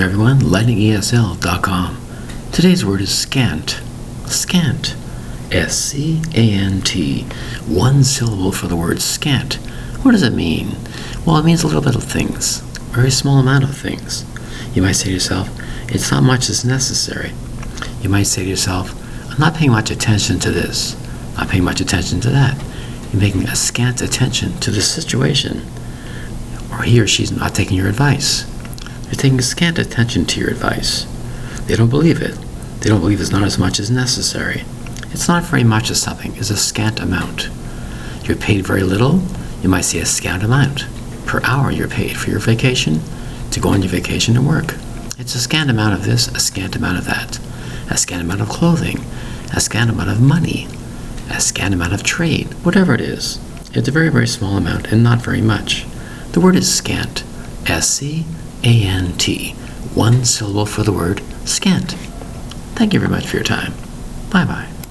everyone, lightningesl.com. Today's word is scant. Scant. S C A N T. One syllable for the word scant. What does it mean? Well, it means a little bit of things, a very small amount of things. You might say to yourself, it's not much as necessary. You might say to yourself, I'm not paying much attention to this, not paying much attention to that. You're making a scant attention to the situation, or he or she's not taking your advice. They're taking scant attention to your advice. They don't believe it. They don't believe it's not as much as necessary. It's not very much of something, it's a scant amount. You're paid very little, you might say a scant amount. Per hour you're paid for your vacation, to go on your vacation and work. It's a scant amount of this, a scant amount of that. A scant amount of clothing, a scant amount of money, a scant amount of trade, whatever it is. It's a very, very small amount and not very much. The word is scant. S C A N T. One syllable for the word scant. Thank you very much for your time. Bye bye.